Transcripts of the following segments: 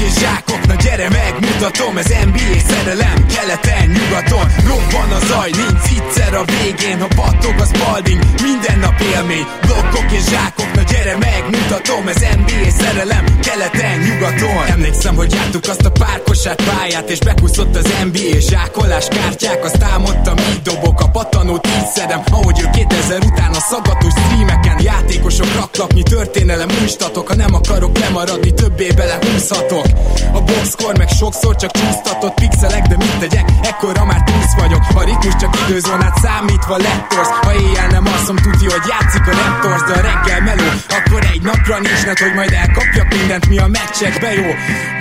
egész zsákot, na gyere megmutatom Ez NBA szerelem, keleten, nyugaton Robban a zaj, nincs egyszer a végén Ha battog az spalding, minden nap élmény Blokkok és zsákok na gyere megmutatom Ez NBA szerelem, keleten, nyugaton. Emlékszem, hogy jártuk azt a párkosát pályát És bekuszott az NBA zsákolás kártyák. Azt álmodtam, így dobok a patanót, így szedem Ahogy ő 2000 után a szaggatos streameken Játékosok raklapnyi történelem újstatok. Ha nem akarok lemaradni, többé belehúzhatok. A boxkor meg sokszor csak csúsztatott pixelek De mit tegyek, ekkora már túsz vagyok. A ritmus csak időzónát számítva lettorsz Ha éjjel nem alszom, tudja, hogy játszik a Raptors De a reggel meló, akkor egy napra nincs net, hogy majd elkapja mindent, mi a meccsekbe jó.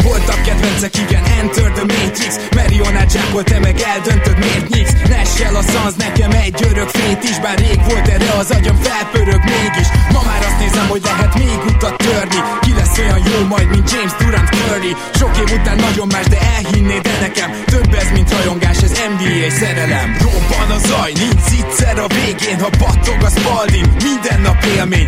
Voltak kedvencek, igen, Enter the Matrix. Marionát zsákol, te meg eldöntöd, miért nyíksz Nessel a szansz, nekem egy örök fét is Bár rég volt erre az agyam felpörög mégis. Ma már azt nézem, hogy lehet még utat törni. Ki lesz olyan jó majd, mint James Durant Curry. Sok év után nagyon más, de elhinnéd de nekem Több ez, mint rajongás, ez NBA szerelem. Robban a zaj, nincs egyszer a végén Ha battog a spalding, minden nap élmény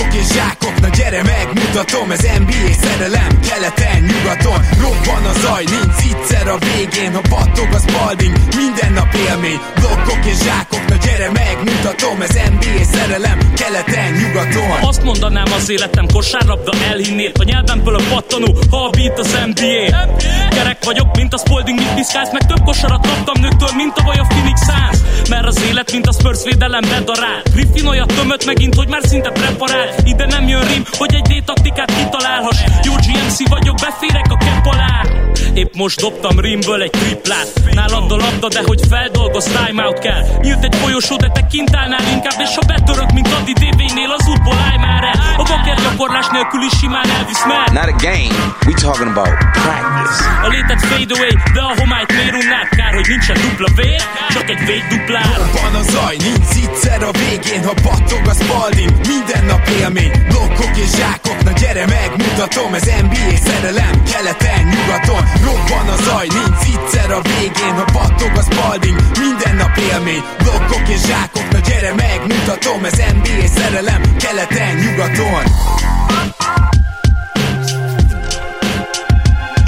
Blokkok és zsákok, na gyere megmutatom Ez NBA szerelem, keleten, nyugaton. Robban a zaj, nincs egyszer a végén. Ha battog a spalding, minden nap élmény. Blokkok és zsákok, na gyere megmutatom Ez NBA szerelem, keleten, nyugaton. Azt mondanám az életem kosárlabda elhinnél. A nyelvemből a pattanó, ha a beat az NBA Kerek vagyok, mint a Spalding, mit piszkálsz? Meg több kosarat kaptam nőktől, mint a baj a Phoenix Suns. Mert az élet, mint a Spurs védelem bedarál. Griffin olyat tömött megint, hogy már szinte preparál Ide nem jön rim, hogy egy D-taktikát kitalálhass. Jó GMC vagyok, beférek a kepp alá. Épp most dobtam rimből egy triplát. Nálad a labda, de hogy feldolgoz, timeout kell. Nyílt egy folyosó, de te kint állnál inkább És ha betörök, mint Adi DB-nél, az útból állj már el. A baker gyakorlás nélkül is simán elvisz mer Not a game, we talking about practice. A létet fade away, de a homályt miért unnád? Kár, hogy nincsen dupla vér, csak egy véd duplár Van a zaj, nincs egyszer a végén Ha battog a spalding, minden nap élmény Blokkok és zsákok, na gyere megmutatom. Ez NBA szerelem, keleten, nyugaton. Robban a zaj, nincs egyszer a végén. Ha battog a spalding, minden nap élmény. Blokkok és zsákok, na gyere megmutatom. Ez NBA szerelem, keleten, nyugaton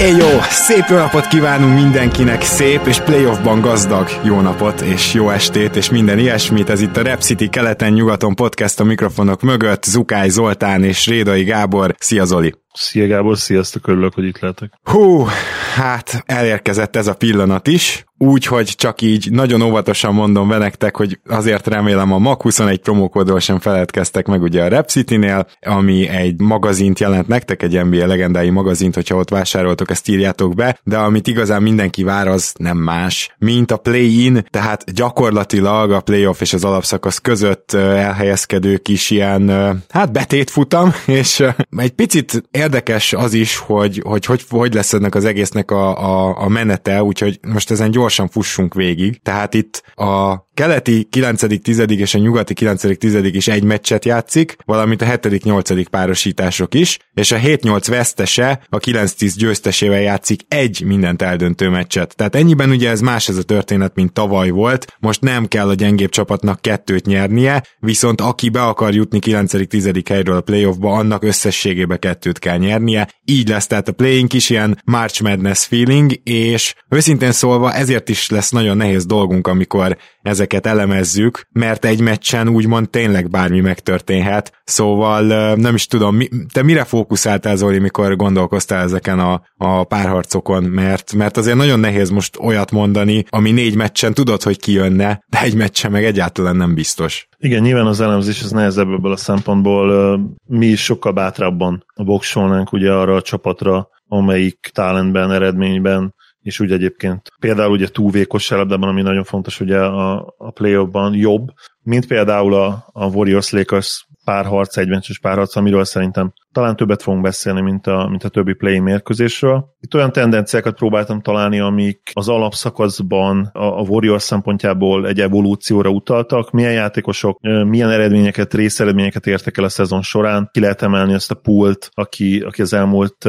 Éj jó! Szép jó napot kívánunk mindenkinek, szép és playoffban gazdag jó napot és jó estét és minden ilyesmit. Ez itt a Rep City keleten-nyugaton podcast a mikrofonok mögött. Zukály Zoltán és Rédai Gábor. Szia Zoli! Szia Gábor, sziasztok, örülök, hogy itt lehetek. Hú, hát elérkezett ez a pillanat is, úgyhogy csak így nagyon óvatosan mondom be nektek, hogy azért remélem a MAC21 promókódról sem feledkeztek meg ugye a Rep City-nél, ami egy magazint jelent nektek, egy NBA legendái magazint, hogyha ott vásároltok, ezt írjátok be, de amit igazán mindenki vár, az nem más, mint a play-in, tehát gyakorlatilag a playoff és az alapszakasz között elhelyezkedő kis ilyen, hát betétfutam, és egy picit érdekes az is, hogy hogy, hogy, hogy lesz ennek az egésznek a, a, a menete, úgyhogy most ezen gyorsan fussunk végig. Tehát itt a keleti 9.-10. és a nyugati 9.-10. is egy meccset játszik, valamint a 7.-8. párosítások is, és a 7-8 vesztese a 9-10 győztesével játszik egy mindent eldöntő meccset. Tehát ennyiben ugye ez más ez a történet, mint tavaly volt, most nem kell a gyengébb csapatnak kettőt nyernie, viszont aki be akar jutni 9.-10. helyről a playoffba, annak összességébe kettőt kell nyernie. Így lesz tehát a playing is ilyen March Madness feeling, és őszintén szólva ezért is lesz nagyon nehéz dolgunk, amikor ezeket elemezzük, mert egy meccsen úgymond tényleg bármi megtörténhet, szóval nem is tudom, te mire fókuszáltál Zoli, mikor gondolkoztál ezeken a, a párharcokon, mert, mert azért nagyon nehéz most olyat mondani, ami négy meccsen tudod, hogy kijönne, de egy meccsen meg egyáltalán nem biztos. Igen, nyilván az elemzés az nehezebb ebből a szempontból. Mi is sokkal bátrabban voksolnánk ugye arra a csapatra, amelyik talentben, eredményben és úgy egyébként például ugye túlvékos labdában, ami nagyon fontos ugye a, a play-offban jobb, mint például a, a Warriors-Lakers párharc, egyvencses párharc, amiről szerintem talán többet fogunk beszélni, mint a, mint a többi play mérkőzésről. Itt olyan tendenciákat próbáltam találni, amik az alapszakaszban a, a Warriors szempontjából egy evolúcióra utaltak. Milyen játékosok, milyen eredményeket, részeredményeket értek el a szezon során. Ki lehet emelni ezt a pult, aki, aki az elmúlt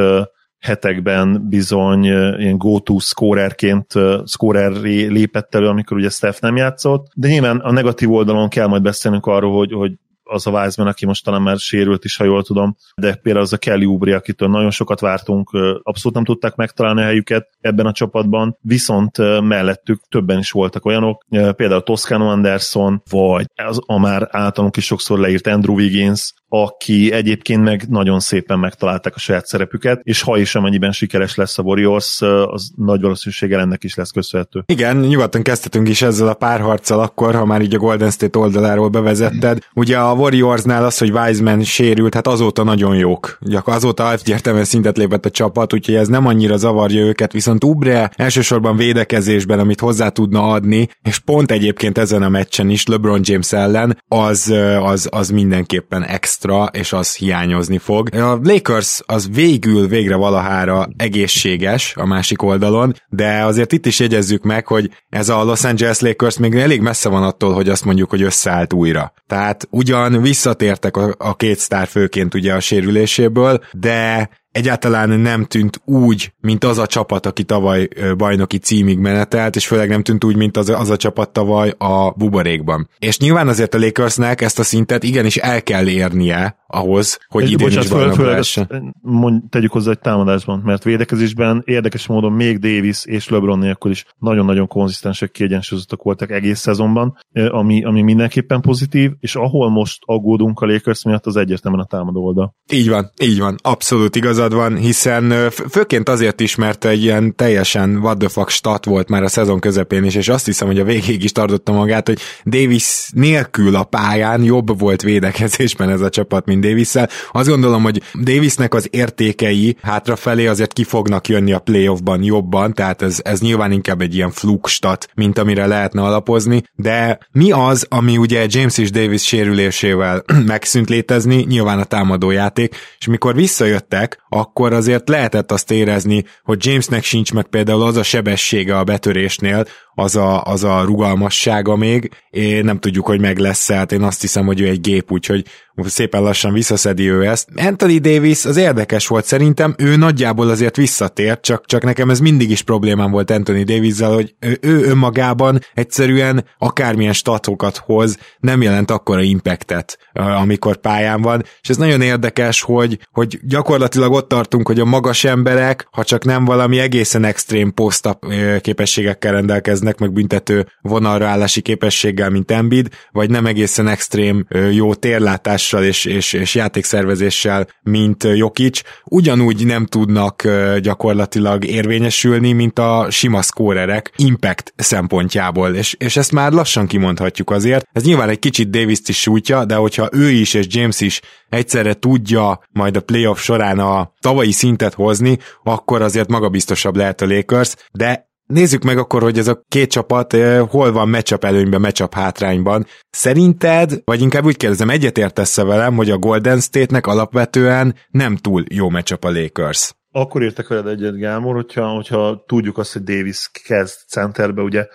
hetekben bizony ilyen go-to scorerként scorer lépett elő, amikor ugye Steph nem játszott, de nyilván a negatív oldalon kell majd beszélnünk arról, hogy, hogy az a Wiseman, aki most talán már sérült is, ha jól tudom, de például az a Kelly Oubre, akitől nagyon sokat vártunk, abszolút nem tudták megtalálni a helyüket ebben a csapatban, viszont mellettük többen is voltak olyanok, például Toscano Anderson, vagy az a már általunk is sokszor leírt Andrew Wiggins, aki egyébként meg nagyon szépen megtalálták a saját szerepüket, és ha is amennyiben sikeres lesz a Warriors, az nagy valószínűséggel ennek is lesz köszönhető. Igen, nyugodtan kezdhetünk is ezzel a párharccal akkor, ha már így a Golden State oldaláról bevezetted. Ugye a Warriorsnál az, hogy Wiseman sérült, hát azóta nagyon jók. Gyak azóta egyértelműen szintet lépett a csapat, úgyhogy ez nem annyira zavarja őket, viszont Ubre elsősorban védekezésben, amit hozzá tudna adni, és pont egyébként ezen a meccsen is LeBron James ellen, az, az, az mindenképpen extra extra, és az hiányozni fog. A Lakers az végül végre valahára egészséges a másik oldalon, de azért itt is jegyezzük meg, hogy ez a Los Angeles Lakers még elég messze van attól, hogy azt mondjuk, hogy összeállt újra. Tehát ugyan visszatértek a, a két sztár főként ugye a sérüléséből, de egyáltalán nem tűnt úgy, mint az a csapat, aki tavaly bajnoki címig menetelt, és főleg nem tűnt úgy, mint az, az a csapat tavaly a buborékban. És nyilván azért a Lakersnek ezt a szintet igenis el kell érnie ahhoz, hogy idén bocsánat, is föl, föl, mond, tegyük hozzá egy támadásban, mert védekezésben érdekes módon még Davis és LeBron nélkül is nagyon-nagyon konzisztensek, kiegyensúlyozottak voltak egész szezonban, ami, ami mindenképpen pozitív, és ahol most aggódunk a Lakers miatt, az egyértelműen a támadó oldal. Így van, így van, abszolút igazad van, hiszen főként azért is, mert egy ilyen teljesen what the fuck stat volt már a szezon közepén is, és azt hiszem, hogy a végéig is tartotta magát, hogy Davis nélkül a pályán jobb volt védekezésben ez a csapat, mint davis -szel. Azt gondolom, hogy Davisnek az értékei hátrafelé azért ki fognak jönni a playoffban jobban, tehát ez, ez nyilván inkább egy ilyen flukstat, mint amire lehetne alapozni, de mi az, ami ugye James és Davis sérülésével megszűnt létezni, nyilván a támadójáték, és mikor visszajöttek, akkor azért lehetett azt érezni, hogy Jamesnek sincs meg például az a sebessége a betörésnél, az a, az a rugalmassága még, én nem tudjuk, hogy meg lesz hát én azt hiszem, hogy ő egy gép, úgyhogy szépen lassan visszaszedi ő ezt. Anthony Davis az érdekes volt szerintem, ő nagyjából azért visszatért, csak, csak nekem ez mindig is problémám volt Anthony davis hogy ő önmagában egyszerűen akármilyen statokat hoz, nem jelent akkora impactet, amikor pályán van, és ez nagyon érdekes, hogy, hogy gyakorlatilag ott tartunk, hogy a magas emberek, ha csak nem valami egészen extrém posztap képességekkel rendelkeznek, meg büntető vonalra állási képességgel, mint Embiid, vagy nem egészen extrém jó térlátás támadással és, és, és játékszervezéssel, mint Jokic, ugyanúgy nem tudnak gyakorlatilag érvényesülni, mint a sima szkórerek impact szempontjából, és, és ezt már lassan kimondhatjuk azért. Ez nyilván egy kicsit davis is sújtja, de hogyha ő is és James is egyszerre tudja majd a playoff során a tavalyi szintet hozni, akkor azért magabiztosabb lehet a Lakers, de Nézzük meg akkor, hogy ez a két csapat hol van matchup előnyben, matchup hátrányban. Szerinted, vagy inkább úgy kérdezem, egyetértesz velem, hogy a Golden State-nek alapvetően nem túl jó matchup a Lakers? Akkor értek veled egyet, Gámor, hogyha, hogyha tudjuk azt, hogy Davis kezd centerbe, ugye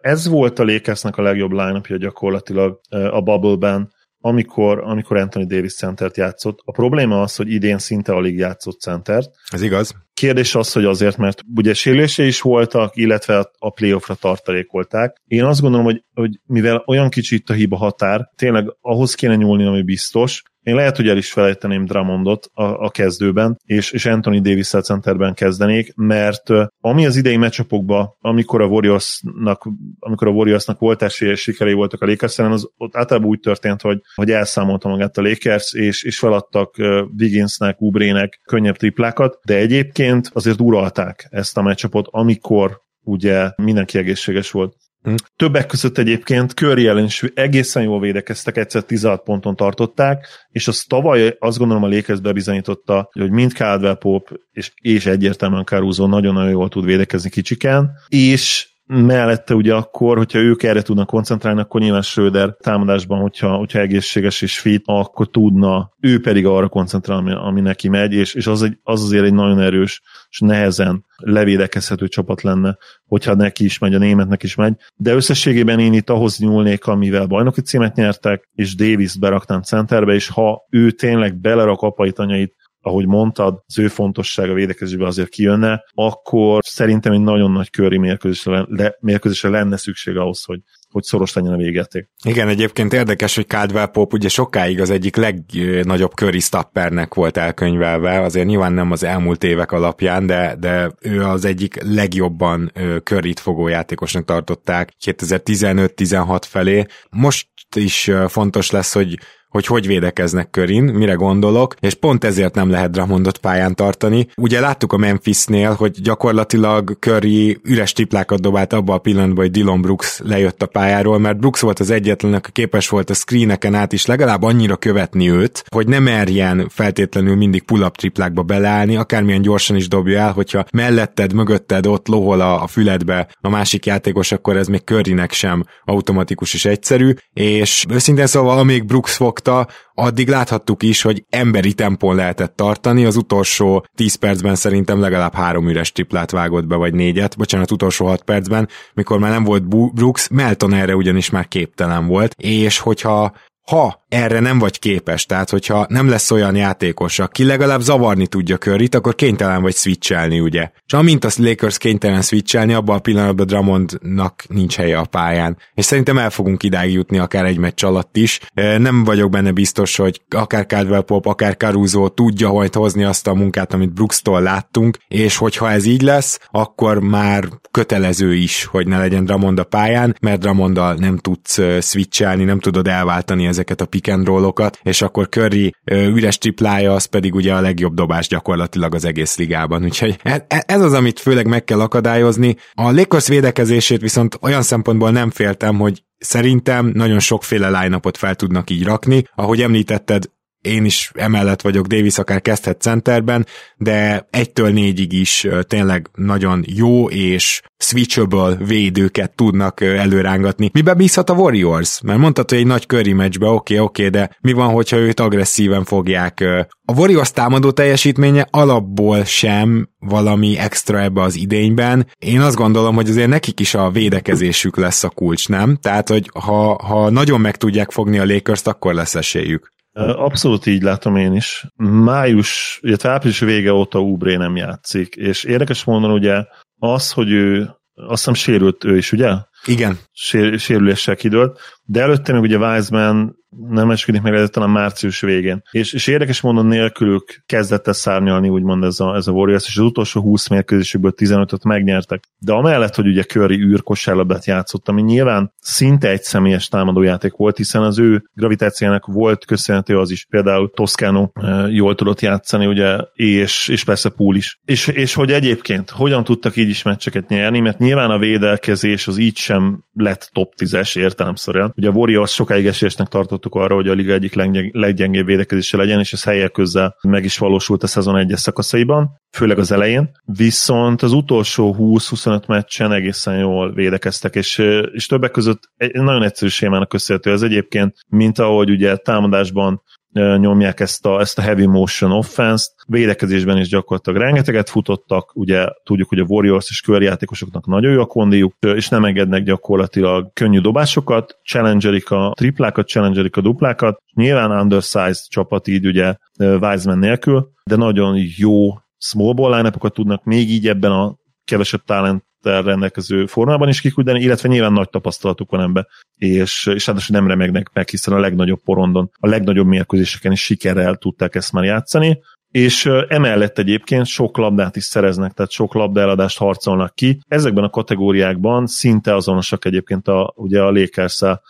ez volt a Lakersnek a legjobb line gyakorlatilag a bubble-ben, amikor, amikor Anthony Davis centert játszott. A probléma az, hogy idén szinte alig játszott centert. Ez igaz. Kérdés az, hogy azért, mert ugye sérülése is voltak, illetve a playoffra tartalékolták. Én azt gondolom, hogy, hogy mivel olyan kicsi itt a hiba határ, tényleg ahhoz kéne nyúlni, ami biztos, én lehet, hogy el is felejteném Drummondot a, a kezdőben, és, és Anthony davis centerben kezdenék, mert ami az idei meccsapokban, amikor a Warriorsnak, amikor a Warriorsnak volt esélye, sikerei voltak a Lakers az ott általában úgy történt, hogy, hogy elszámolta magát a Lakers, és, és feladtak Wigginsnek, Ubrének könnyebb triplákat, de egyébként azért uralták ezt a meccsapot, amikor ugye mindenki egészséges volt. Hm. Többek között egyébként Curry ellen is egészen jól védekeztek, egyszer 16 ponton tartották, és az tavaly azt gondolom a Lakers bebizonyította, hogy mind Caldwell Pope és, és egyértelműen Caruso nagyon-nagyon jól tud védekezni kicsikán, és mellette ugye akkor, hogyha ők erre tudnak koncentrálni, akkor nyilván Schröder támadásban, hogyha, hogyha egészséges és fit, akkor tudna ő pedig arra koncentrálni, ami, ami neki megy, és, és az, egy, az azért egy nagyon erős és nehezen levédekezhető csapat lenne, hogyha neki is megy, a németnek is megy. De összességében én itt ahhoz nyúlnék, amivel bajnoki címet nyertek, és Davis beraktam centerbe, és ha ő tényleg belerak apait, anyait ahogy mondtad, az ő fontossága védekezésben azért kijönne, akkor szerintem egy nagyon nagy köri mérkőzésre, le, mérkőzésre lenne szükség ahhoz, hogy hogy szoros legyen a végeték. Igen, egyébként érdekes, hogy Caldwell Pope ugye sokáig az egyik legnagyobb köri stappernek volt elkönyvelve, azért nyilván nem az elmúlt évek alapján, de, de ő az egyik legjobban körit fogó játékosnak tartották 2015-16 felé. Most is fontos lesz, hogy hogy hogy védekeznek körin, mire gondolok, és pont ezért nem lehet Dramondot pályán tartani. Ugye láttuk a Memphisnél, hogy gyakorlatilag Curry üres triplákat dobált abba a pillanatban, hogy Dylan Brooks lejött a pályáról, mert Brooks volt az egyetlen, aki képes volt a screeneken át is legalább annyira követni őt, hogy ne merjen feltétlenül mindig pull-up triplákba beleállni, akármilyen gyorsan is dobja el, hogyha melletted, mögötted ott lohol a, a füledbe a másik játékos, akkor ez még Currynek sem automatikus és egyszerű, és őszintén szóval amíg Brooks fog fogta, addig láthattuk is, hogy emberi tempón lehetett tartani, az utolsó 10 percben szerintem legalább három üres triplát vágott be, vagy négyet, bocsánat, utolsó 6 percben, mikor már nem volt Brooks, Melton erre ugyanis már képtelen volt, és hogyha ha erre nem vagy képes, tehát hogyha nem lesz olyan játékos, aki legalább zavarni tudja körrit, akkor kénytelen vagy switchelni, ugye? És amint a Lakers kénytelen switchelni, abban a pillanatban Drummondnak nincs helye a pályán. És szerintem el fogunk idáig jutni akár egy meccs alatt is. Nem vagyok benne biztos, hogy akár Caldwell Pop, akár Caruso tudja majd hozni azt a munkát, amit Brooks-tól láttunk, és hogyha ez így lesz, akkor már kötelező is, hogy ne legyen Drummond a pályán, mert Drummonddal nem tudsz switchelni, nem tudod elváltani ezeket a pick and rollokat, és akkor Curry üres triplája, az pedig ugye a legjobb dobás gyakorlatilag az egész ligában. Úgyhogy e, e, ez az, amit főleg meg kell akadályozni. A Lakers védekezését viszont olyan szempontból nem féltem, hogy Szerintem nagyon sokféle line fel tudnak így rakni. Ahogy említetted, én is emellett vagyok, Davis akár kezdhet centerben, de egytől négyig is tényleg nagyon jó és switchable védőket tudnak előrángatni. Miben bízhat a Warriors? Mert mondtad, hogy egy nagy curry meccsbe, oké, okay, oké, okay, de mi van, hogyha őt agresszíven fogják? A Warriors támadó teljesítménye alapból sem valami extra ebbe az idényben. Én azt gondolom, hogy azért nekik is a védekezésük lesz a kulcs, nem? Tehát, hogy ha, ha nagyon meg tudják fogni a Lakers-t, akkor lesz esélyük. Abszolút így látom én is. Május, illetve április vége óta Ubré nem játszik, és érdekes mondani ugye az, hogy ő azt hiszem sérült ő is, ugye? Igen. Sér, sérüléssel kidőlt, de előtte még ugye Wiseman nem eskedik meg talán március végén. És, és érdekes mondani nélkülük kezdett el szárnyalni, úgymond ez a, ez a Warriors, és az utolsó 20 mérkőzésükből 15-öt megnyertek. De amellett, hogy ugye Curry űr kosárlabdát játszott, ami nyilván szinte egy személyes támadójáték volt, hiszen az ő gravitációjának volt köszönhető az is. Például Toscano jól tudott játszani, ugye, és, és persze Pool is. És, és hogy egyébként hogyan tudtak így is meccseket nyerni, mert nyilván a védelkezés az így sem lett top 10-es értelemszerűen. Ugye a Warriors sokáig esélyesnek tartottuk arra, hogy a liga egyik leggyengébb védekezése legyen, és ez helyek közzel meg is valósult a szezon egyes szakaszaiban, főleg az elején. Viszont az utolsó 20-25 meccsen egészen jól védekeztek, és, és többek között egy nagyon egyszerű sémának köszönhető ez egyébként, mint ahogy ugye támadásban nyomják ezt a, ezt a heavy motion offense-t, védekezésben is gyakorlatilag rengeteget futottak, ugye tudjuk, hogy a Warriors és körjátékosoknak nagyon jó a kondiuk, és nem engednek gyakorlatilag könnyű dobásokat, challengerik a triplákat, challengerik a duplákat, nyilván undersized csapat így ugye Wiseman nélkül, de nagyon jó small ball line tudnak még így ebben a kevesebb talent rendelkező formában is kiküldeni, illetve nyilván nagy tapasztalatuk van ebbe, és, és hát nem remegnek meg, hiszen a legnagyobb porondon, a legnagyobb mérkőzéseken is sikerrel tudták ezt már játszani, és emellett egyébként sok labdát is szereznek, tehát sok labdaeladást harcolnak ki. Ezekben a kategóriákban szinte azonosak egyébként a, ugye a lakers a,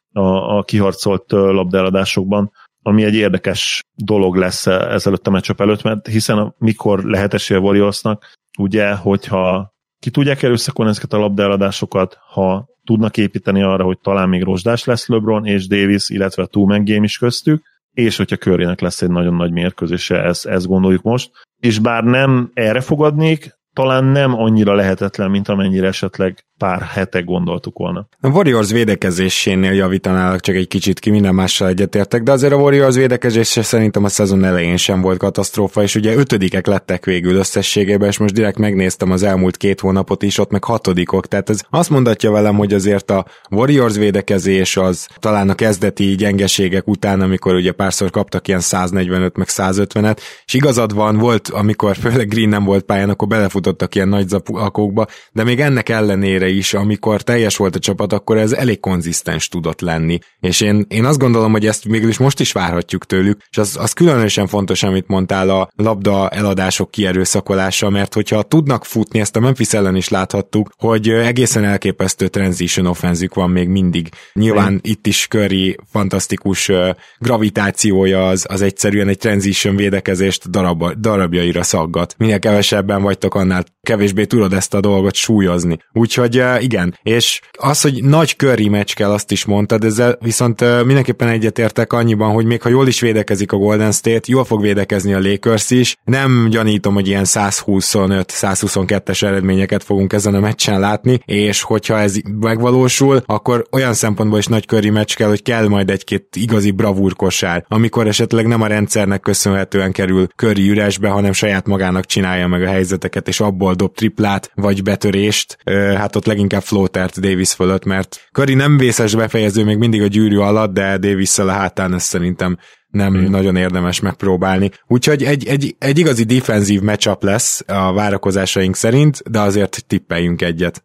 a kiharcolt labdaeladásokban, ami egy érdekes dolog lesz ezelőtt a meccsap előtt, mert hiszen mikor lehet esélye Warriorsnak, ugye, hogyha ki tudják erőszakolni ezeket a labdaeladásokat, ha tudnak építeni arra, hogy talán még rozsdás lesz LeBron és Davis, illetve a two game is köztük, és hogyha körének lesz egy nagyon nagy mérkőzése, ezt, ezt gondoljuk most. És bár nem erre fogadnék, talán nem annyira lehetetlen, mint amennyire esetleg pár hete gondoltuk volna. A Warriors védekezésénél javítanálak csak egy kicsit ki, minden mással egyetértek, de azért a Warriors védekezése szerintem a szezon elején sem volt katasztrófa, és ugye ötödikek lettek végül összességében, és most direkt megnéztem az elmúlt két hónapot is, ott meg hatodikok, tehát ez azt mondatja velem, hogy azért a Warriors védekezés az talán a kezdeti gyengeségek után, amikor ugye párszor kaptak ilyen 145 meg 150-et, és igazad van, volt, amikor főleg Green nem volt pályán, akkor belefutottak ilyen nagy zakókba, de még ennek ellenére is, amikor teljes volt a csapat, akkor ez elég konzisztens tudott lenni. És én, én azt gondolom, hogy ezt mégis most is várhatjuk tőlük, és az, az különösen fontos, amit mondtál a labda eladások kierőszakolása, mert hogyha tudnak futni, ezt a Memphis ellen is láthattuk, hogy egészen elképesztő transition offenzük van még mindig. Nyilván mm. itt is Curry fantasztikus gravitációja az, az egyszerűen egy transition védekezést darab, darabjaira szaggat. Minél kevesebben vagytok, annál kevésbé tudod ezt a dolgot súlyozni. Úgyhogy igen, és az, hogy nagy curry meccs kell, azt is mondtad, ezzel viszont mindenképpen egyetértek annyiban, hogy még ha jól is védekezik a Golden State, jól fog védekezni a Lakers is. Nem gyanítom, hogy ilyen 125-122-es eredményeket fogunk ezen a meccsen látni, és hogyha ez megvalósul, akkor olyan szempontból is nagy curry meccs kell, hogy kell majd egy-két igazi bravúrkosár, amikor esetleg nem a rendszernek köszönhetően kerül Curry üresbe, hanem saját magának csinálja meg a helyzeteket, és abból dob triplát, vagy betörést, hát ott leginkább floatert Davis fölött, mert Curry nem vészes befejező még mindig a gyűrű alatt, de davis a hátán ezt szerintem nem mm. nagyon érdemes megpróbálni. Úgyhogy egy, egy, egy igazi defensív matchup lesz a várakozásaink szerint, de azért tippeljünk egyet.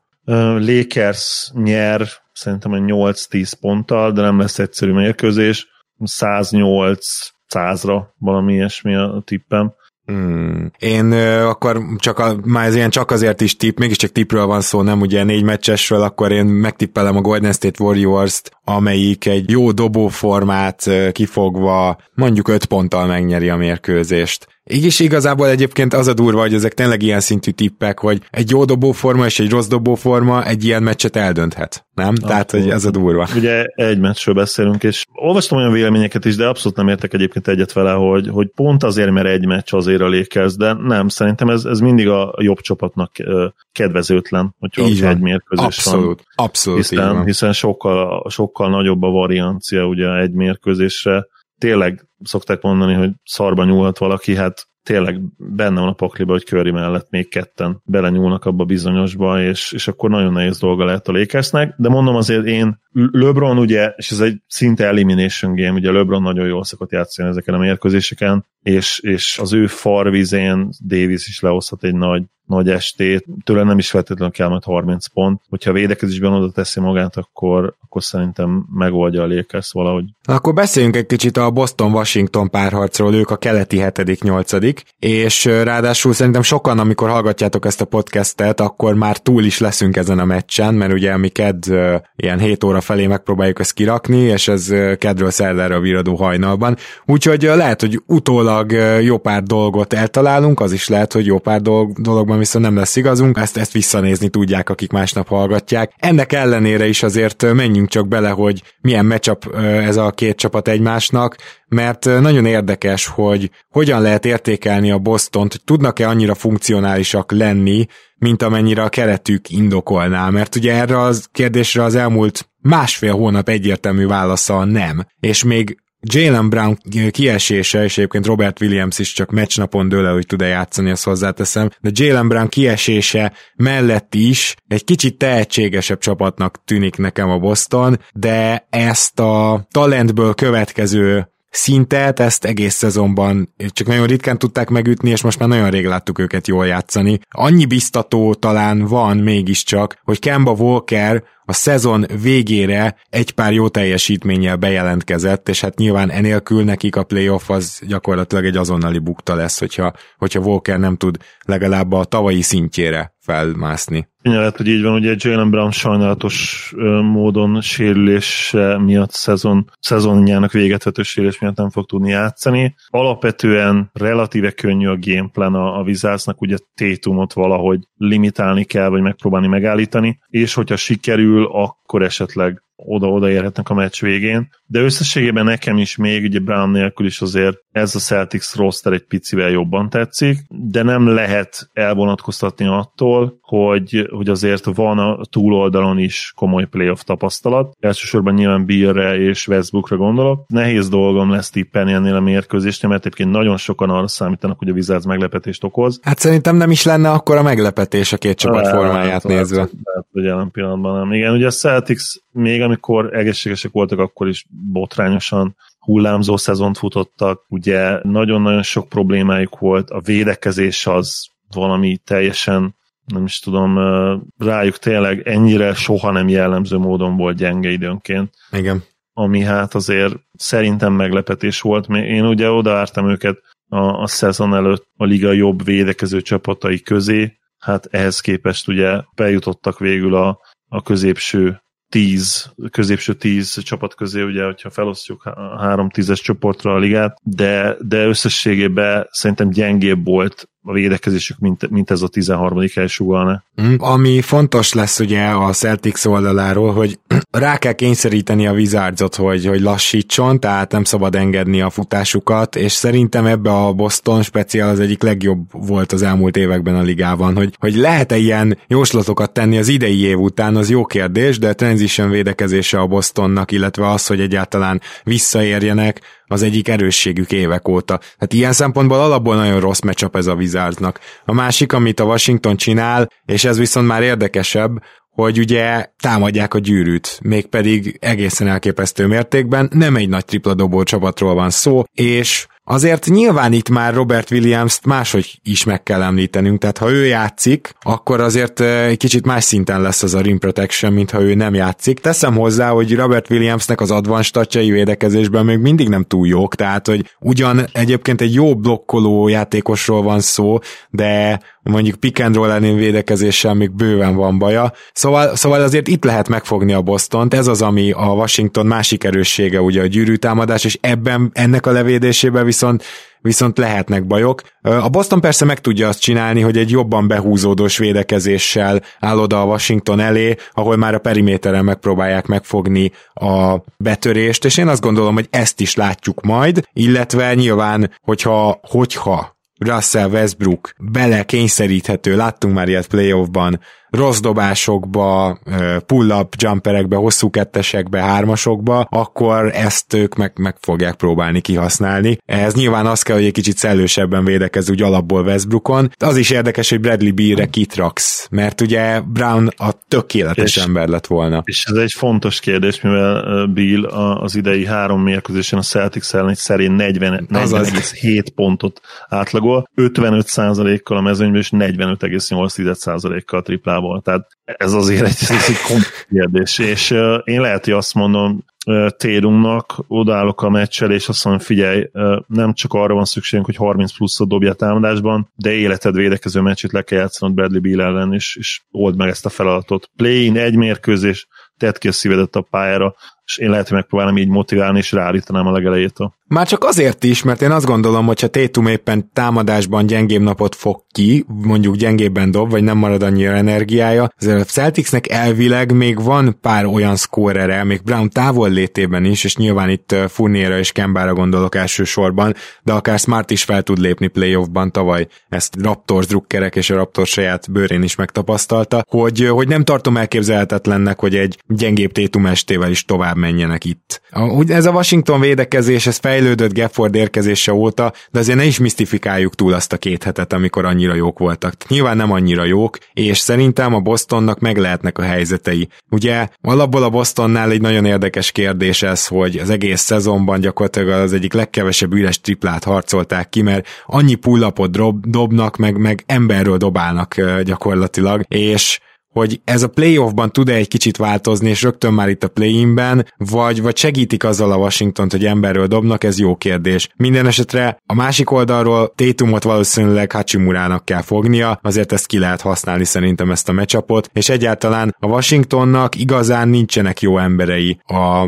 Lakers nyer szerintem egy 8-10 ponttal, de nem lesz egyszerű mérkőzés. 108 100-ra valami ilyesmi a tippem. Hmm. Én ö, akkor csak a, már ez ilyen csak azért is tipp, mégiscsak tippről van szó, nem ugye négy meccsesről, akkor én megtippelem a Golden State Warriors-t, amelyik egy jó dobóformát kifogva mondjuk öt ponttal megnyeri a mérkőzést. Is igazából egyébként az a durva, hogy ezek tényleg ilyen szintű tippek, hogy egy jó dobóforma és egy rossz dobóforma egy ilyen meccset eldönthet, nem? Abszolút. Tehát, hogy ez a durva. Ugye egy meccsről beszélünk, és olvastam olyan véleményeket is, de abszolút nem értek egyébként egyet vele, hogy, hogy pont azért, mert egy meccs azért a Lakers, de nem, szerintem ez, ez mindig a jobb csapatnak kedvezőtlen, hogyha Így egy mérkőzés abszolút, van. Abszolút, hiszen, hiszen sokkal, sokkal nagyobb a variancia ugye egy mérkőzésre, tényleg szokták mondani, hogy szarba nyúlhat valaki, hát tényleg benne van a pakliba, hogy Curry mellett még ketten belenyúlnak abba bizonyosba, és, és akkor nagyon nehéz dolga lehet a Lakersnek, de mondom azért én, LeBron ugye, és ez egy szinte elimination game, ugye LeBron nagyon jól szokott játszani ezeken a mérkőzéseken, és, és az ő farvizén Davis is lehozhat egy nagy, nagy estét, tőle nem is feltétlenül kell majd 30 pont, hogyha a védekezésben oda teszi magát, akkor, akkor szerintem megoldja a Lakers valahogy. Na akkor beszéljünk egy kicsit a Boston-Washington párharcról, ők a keleti 7 8 történik, és ráadásul szerintem sokan, amikor hallgatjátok ezt a podcastet, akkor már túl is leszünk ezen a meccsen, mert ugye mi kedd ilyen 7 óra felé megpróbáljuk ezt kirakni, és ez kedről szerdára viradó hajnalban. Úgyhogy lehet, hogy utólag jó pár dolgot eltalálunk, az is lehet, hogy jó pár dolg, dologban viszont nem lesz igazunk, ezt, ezt visszanézni tudják, akik másnap hallgatják. Ennek ellenére is azért menjünk csak bele, hogy milyen matchup ez a két csapat egymásnak, mert nagyon érdekes, hogy hogyan lehet értékelni a Bostont, hogy tudnak-e annyira funkcionálisak lenni, mint amennyire a keretük indokolná, mert ugye erre az kérdésre az elmúlt másfél hónap egyértelmű válasza nem, és még Jalen Brown kiesése, és egyébként Robert Williams is csak meccsnapon dől hogy tud-e játszani, ezt hozzáteszem, de Jalen Brown kiesése mellett is egy kicsit tehetségesebb csapatnak tűnik nekem a Boston, de ezt a talentből következő szintet, ezt egész szezonban csak nagyon ritkán tudták megütni, és most már nagyon rég láttuk őket jól játszani. Annyi biztató talán van mégiscsak, hogy Kemba Walker a szezon végére egy pár jó teljesítménnyel bejelentkezett, és hát nyilván enélkül nekik a playoff az gyakorlatilag egy azonnali bukta lesz, hogyha, hogyha Walker nem tud legalább a tavalyi szintjére felmászni. Lehet, hogy így van, ugye Jalen Brown sajnálatos módon sérülés miatt szezon, szezonjának véget vető sérülés miatt nem fog tudni játszani. Alapvetően relatíve könnyű a gameplan a, a Vizásznak, ugye Tétumot valahogy limitálni kell, vagy megpróbálni megállítani, és hogyha sikerül, akkor esetleg oda-oda érhetnek a meccs végén, de összességében nekem is még ugye Brown nélkül is azért ez a Celtics roster egy picivel jobban tetszik, de nem lehet elvonatkoztatni attól, hogy, hogy azért van a túloldalon is komoly playoff tapasztalat. Elsősorban nyilván Billre és Westbrookra gondolok. Nehéz dolgom lesz tippelni ennél a mérkőzésnél, mert egyébként nagyon sokan arra számítanak, hogy a Wizards meglepetést okoz. Hát szerintem nem is lenne akkor a meglepetés a két csapat formáját hát, nézve. Lehet, hogy jelen pillanatban nem. Igen, ugye a Celtics még amikor egészségesek voltak, akkor is botrányosan hullámzó szezont futottak, ugye nagyon-nagyon sok problémájuk volt, a védekezés az valami teljesen nem is tudom, rájuk tényleg ennyire soha nem jellemző módon volt gyenge időnként. Igen. Ami hát azért szerintem meglepetés volt. Én ugye odaártam őket a, a szezon előtt a liga jobb védekező csapatai közé, hát ehhez képest ugye bejutottak végül a, a középső tíz, középső tíz csapat közé, ugye, hogyha felosztjuk a három tízes csoportra a ligát, de, de összességében szerintem gyengébb volt a védekezésük, mint, mint ez a 13. hely sugalna. Mm, ami fontos lesz ugye a Celtics oldaláról, hogy rá kell kényszeríteni a Wizardsot, hogy, hogy lassítson, tehát nem szabad engedni a futásukat, és szerintem ebbe a Boston speciál az egyik legjobb volt az elmúlt években a ligában, hogy, hogy lehet-e ilyen jóslatokat tenni az idei év után, az jó kérdés, de transition védekezése a Bostonnak, illetve az, hogy egyáltalán visszaérjenek, az egyik erősségük évek óta. Hát ilyen szempontból alapból nagyon rossz meccsap ez a Wizardsnak. A másik, amit a Washington csinál, és ez viszont már érdekesebb, hogy ugye támadják a gyűrűt, mégpedig egészen elképesztő mértékben, nem egy nagy tripla dobó csapatról van szó, és Azért nyilván itt már Robert Williams-t máshogy is meg kell említenünk, tehát ha ő játszik, akkor azért egy kicsit más szinten lesz az a rim protection, mint ha ő nem játszik. Teszem hozzá, hogy Robert Williamsnek az advanced statjai védekezésben még mindig nem túl jók, tehát hogy ugyan egyébként egy jó blokkoló játékosról van szó, de mondjuk pick and roll védekezéssel még bőven van baja. Szóval, szóval azért itt lehet megfogni a Bostont, ez az, ami a Washington másik erőssége, ugye a gyűrűtámadás, és ebben, ennek a levédésében viszont viszont lehetnek bajok. A Boston persze meg tudja azt csinálni, hogy egy jobban behúzódós védekezéssel áll oda a Washington elé, ahol már a periméteren megpróbálják megfogni a betörést, és én azt gondolom, hogy ezt is látjuk majd, illetve nyilván, hogyha, hogyha Russell Westbrook bele kényszeríthető, láttunk már ilyet playoffban, rossz dobásokba, pull-up jumperekbe, hosszú kettesekbe, hármasokba, akkor ezt ők meg, meg fogják próbálni kihasználni. Ez nyilván az kell, hogy egy kicsit szellősebben védekez úgy alapból Westbrookon. Az is érdekes, hogy Bradley Beal-re kitraksz, mert ugye Brown a tökéletes és, ember lett volna. És ez egy fontos kérdés, mivel Bill az idei három mérkőzésen a Celtics ellen egy szerint 40, 40,7 pontot átlagol, 55%-kal a mezőnyben és 45,8%-kal triplá igazából. Tehát ez azért egy, ez egy kérdés. És uh, én lehet, hogy azt mondom, Térunknak, odaállok a meccsel, és azt mondom, figyelj, nem csak arra van szükségünk, hogy 30 pluszot dobja támadásban, de életed védekező meccsét le kell játszanod Bradley Beal ellen, és, és old meg ezt a feladatot. Play-in, egy mérkőzés, tedd ki a szívedet a pályára, és én lehet, hogy megpróbálom így motiválni, és ráállítanám a legelejétől. Már csak azért is, mert én azt gondolom, hogy ha Tétum éppen támadásban gyengébb napot fog ki, mondjuk gyengébben dob, vagy nem marad annyira energiája, azért a Celticsnek elvileg még van pár olyan szkórere, még Brown távol létében is, és nyilván itt Furniera és Kembára gondolok elsősorban, de akár Smart is fel tud lépni playoffban tavaly, ezt Raptors drukkerek és a Raptors saját bőrén is megtapasztalta, hogy, hogy nem tartom elképzelhetetlennek, hogy egy gyengébb Tétum estével is tovább menjenek itt. Ez a Washington védekezés, ez fejlődött Gafford érkezése óta, de azért ne is misztifikáljuk túl azt a két hetet, amikor annyira jók voltak. Nyilván nem annyira jók, és szerintem a Bostonnak meg lehetnek a helyzetei. Ugye alapból a Bostonnál egy nagyon érdekes kérdés ez, hogy az egész szezonban gyakorlatilag az egyik legkevesebb üres triplát harcolták ki, mert annyi pullapot dob, dobnak, meg, meg emberről dobálnak gyakorlatilag, és hogy ez a playoffban tud-e egy kicsit változni, és rögtön már itt a play-inben, vagy, vagy segítik azzal a Washington, hogy emberről dobnak, ez jó kérdés. Minden esetre a másik oldalról Tétumot valószínűleg Hachimurának kell fognia, azért ezt ki lehet használni szerintem ezt a meccsapot, és egyáltalán a Washingtonnak igazán nincsenek jó emberei a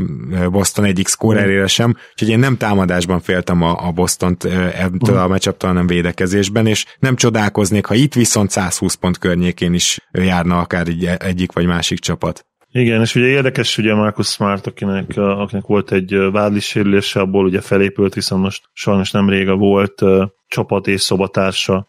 Boston egyik szkórerére sem, úgyhogy én nem támadásban féltem a, a Boston-t ebből a meccsaptól, hanem védekezésben, és nem csodálkoznék, ha itt viszont 120 pont környékén is járna akár akár egy, egyik vagy másik csapat. Igen, és ugye érdekes, ugye Marcus Smart, akinek, akinek volt egy vádli sérülése, abból ugye felépült, viszont most sajnos nem rége volt csapat és szobatársa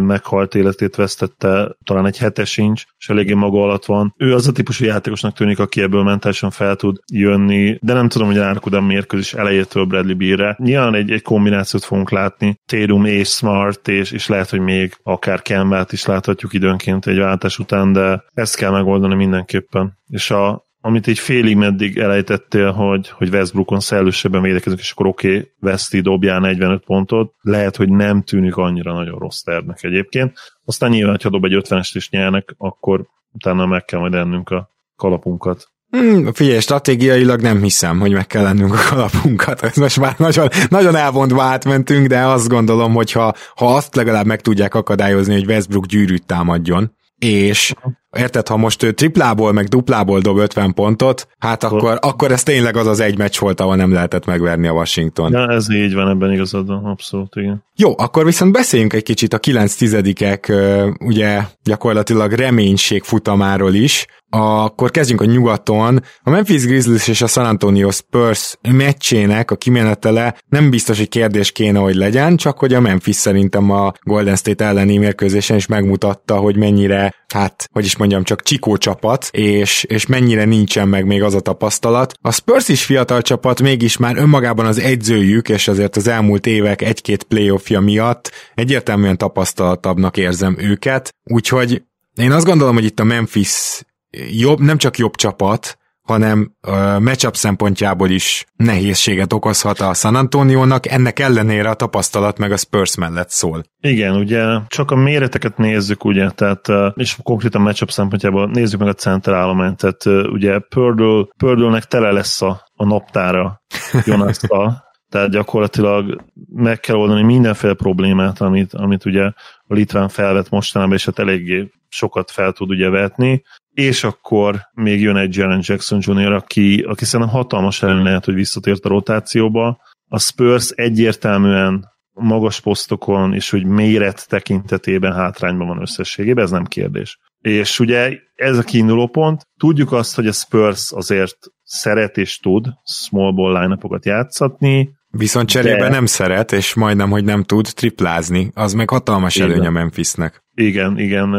meghalt életét vesztette, talán egy hetes incs, és eléggé maga alatt van. Ő az a típusú játékosnak tűnik, aki ebből mentálisan fel tud jönni, de nem tudom, hogy a mérkőzés elejétől Bradley Beerre. Nyilván egy, egy kombinációt fogunk látni, Tatum és Smart, és, és lehet, hogy még akár Kembát is láthatjuk időnként egy váltás után, de ezt kell megoldani mindenképpen. És a, amit egy félig meddig elejtettél, hogy, hogy Westbrookon szellősebben védekezünk, és akkor oké, okay, Westi dobjál 45 pontot, lehet, hogy nem tűnik annyira nagyon rossz tervnek egyébként. Aztán nyilván, ha dob egy 50-est is nyernek, akkor utána meg kell majd ennünk a kalapunkat. Hmm, figyelj, stratégiailag nem hiszem, hogy meg kell lennünk a kalapunkat. Ez most már nagyon, nagyon elvondva átmentünk, de azt gondolom, hogy ha, ha azt legalább meg tudják akadályozni, hogy Westbrook gyűrűt támadjon, és Érted, ha most ő triplából, meg duplából dob 50 pontot, hát akkor, akkor ez tényleg az az egy meccs volt, ahol nem lehetett megverni a Washington. Ja, ez így van, ebben igazad van, abszolút, igen. Jó, akkor viszont beszéljünk egy kicsit a 9 tizedikek, ugye gyakorlatilag reménység futamáról is. Akkor kezdjünk a nyugaton. A Memphis Grizzlies és a San Antonio Spurs meccsének a kimenetele nem biztos, hogy kérdés kéne, hogy legyen, csak hogy a Memphis szerintem a Golden State elleni mérkőzésen is megmutatta, hogy mennyire, hát, hogy is mondjam, csak csikó csapat, és, és mennyire nincsen meg még az a tapasztalat. A Spurs is fiatal csapat, mégis már önmagában az egyzőjük, és azért az elmúlt évek egy-két playoffja miatt egyértelműen tapasztaltabbnak érzem őket, úgyhogy én azt gondolom, hogy itt a Memphis jobb, nem csak jobb csapat, hanem uh, matchup szempontjából is nehézséget okozhat a San Antonionak, ennek ellenére a tapasztalat meg a Spurs mellett szól. Igen, ugye csak a méreteket nézzük, ugye, tehát, és konkrétan matchup szempontjából nézzük meg a center állományt, tehát ugye Pördől, Pördölnek tele lesz a, a naptára Jonasszal, tehát gyakorlatilag meg kell oldani mindenféle problémát, amit, amit ugye a Litván felvet mostanában, és hát eléggé sokat fel tud ugye vetni, és akkor még jön egy Jaren Jackson Jr., aki, aki szerintem hatalmas előny lehet, hogy visszatért a rotációba. A Spurs egyértelműen magas posztokon, és hogy méret tekintetében hátrányban van összességében, ez nem kérdés. És ugye ez a kiinduló pont. Tudjuk azt, hogy a Spurs azért szeret és tud small ball line játszatni, Viszont cserébe de... nem szeret, és majdnem, hogy nem tud triplázni. Az meg hatalmas igen. előny a Memphisnek. Igen, igen.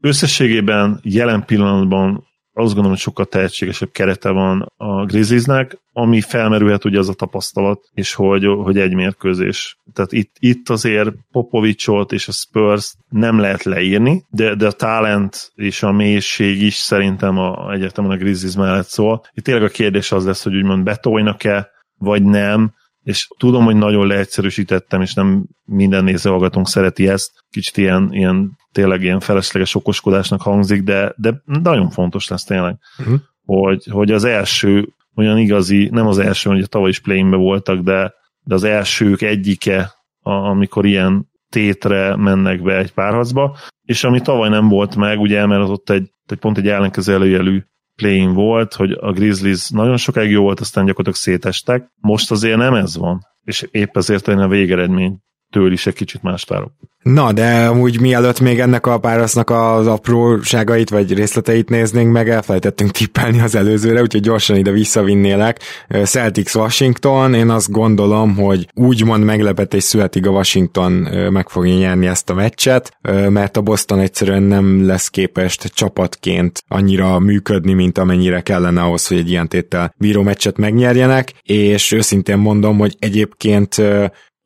Összességében jelen pillanatban azt gondolom, hogy sokkal tehetségesebb kerete van a Grizzliesnek, ami felmerülhet ugye az a tapasztalat, és hogy, hogy egy mérkőzés. Tehát itt, itt azért Popovicsot és a Spurs nem lehet leírni, de, de a talent és a mélység is szerintem a, egyértelműen a Grizzlies mellett szól. Itt tényleg a kérdés az lesz, hogy úgymond betolnak-e, vagy nem, és tudom, hogy nagyon leegyszerűsítettem, és nem minden nézőhallgatónk szereti ezt, kicsit ilyen, ilyen tényleg ilyen felesleges okoskodásnak hangzik, de, de nagyon fontos lesz tényleg, uh-huh. hogy, hogy az első olyan igazi, nem az első, hogy a tavaly is play voltak, de, de az elsők egyike, a, amikor ilyen tétre mennek be egy párharcba, és ami tavaly nem volt meg, ugye, mert az ott egy, egy pont egy ellenkező előjelű play volt, hogy a Grizzlies nagyon sokáig jó volt, aztán gyakorlatilag szétestek. Most azért nem ez van, és épp ezért én a végeredmény től is egy kicsit más várok. Na, de úgy mielőtt még ennek a párasznak az apróságait vagy részleteit néznénk meg, elfelejtettünk tippelni az előzőre, úgyhogy gyorsan ide visszavinnélek. Celtics Washington, én azt gondolom, hogy úgymond meglepetés születik a Washington meg fogja nyerni ezt a meccset, mert a Boston egyszerűen nem lesz képes csapatként annyira működni, mint amennyire kellene ahhoz, hogy egy ilyen téttel bíró meccset megnyerjenek, és őszintén mondom, hogy egyébként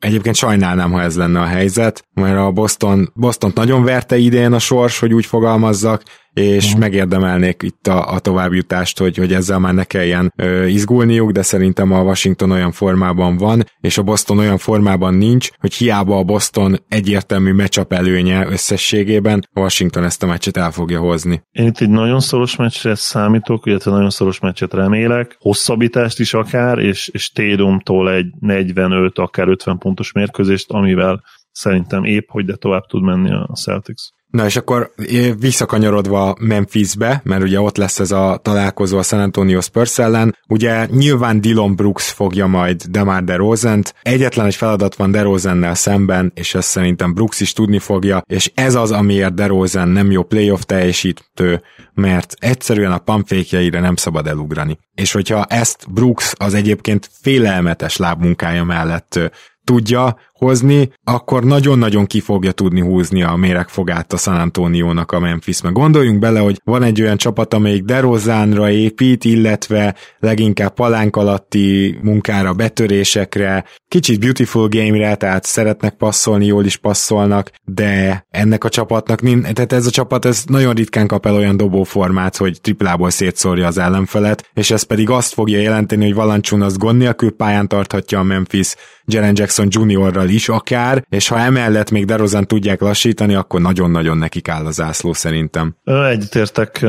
Egyébként sajnálnám, ha ez lenne a helyzet, mert a Boston, Boston nagyon verte idén a sors, hogy úgy fogalmazzak, és uh-huh. megérdemelnék itt a, a továbbjutást, hogy, hogy ezzel már ne kelljen ö, izgulniuk, de szerintem a Washington olyan formában van, és a Boston olyan formában nincs, hogy hiába a Boston egyértelmű meccsap előnye összességében, a Washington ezt a meccset el fogja hozni. Én itt egy nagyon szoros meccsre számítok, illetve nagyon szoros meccset remélek, hosszabbítást is akár, és, és Tédomtól egy 45, akár 50 pontos mérkőzést, amivel szerintem épp, hogy de tovább tud menni a Celtics. Na és akkor visszakanyarodva Memphisbe, mert ugye ott lesz ez a találkozó a San Antonio Spurs ellen, ugye nyilván Dylan Brooks fogja majd Demar DeRozan-t, egyetlen egy feladat van DeRozan-nel szemben, és ezt szerintem Brooks is tudni fogja, és ez az, amiért DeRozan nem jó playoff teljesítő, mert egyszerűen a pamfékjeire nem szabad elugrani. És hogyha ezt Brooks az egyébként félelmetes lábmunkája mellett tudja hozni, akkor nagyon-nagyon ki fogja tudni húzni a méregfogát a San Antonio-nak a Memphis. Meg gondoljunk bele, hogy van egy olyan csapat, amelyik Derozánra épít, illetve leginkább palánk alatti munkára, betörésekre, kicsit beautiful game-re, tehát szeretnek passzolni, jól is passzolnak, de ennek a csapatnak, tehát ez a csapat ez nagyon ritkán kap el olyan dobóformát, hogy triplából szétszórja az ellenfelet, és ez pedig azt fogja jelenteni, hogy Valancsun azt gond nélkül pályán tarthatja a Memphis Jaren Jackson Juniorral is akár, és ha emellett még DeRozan tudják lassítani, akkor nagyon-nagyon nekik áll a zászló szerintem. Egyetértek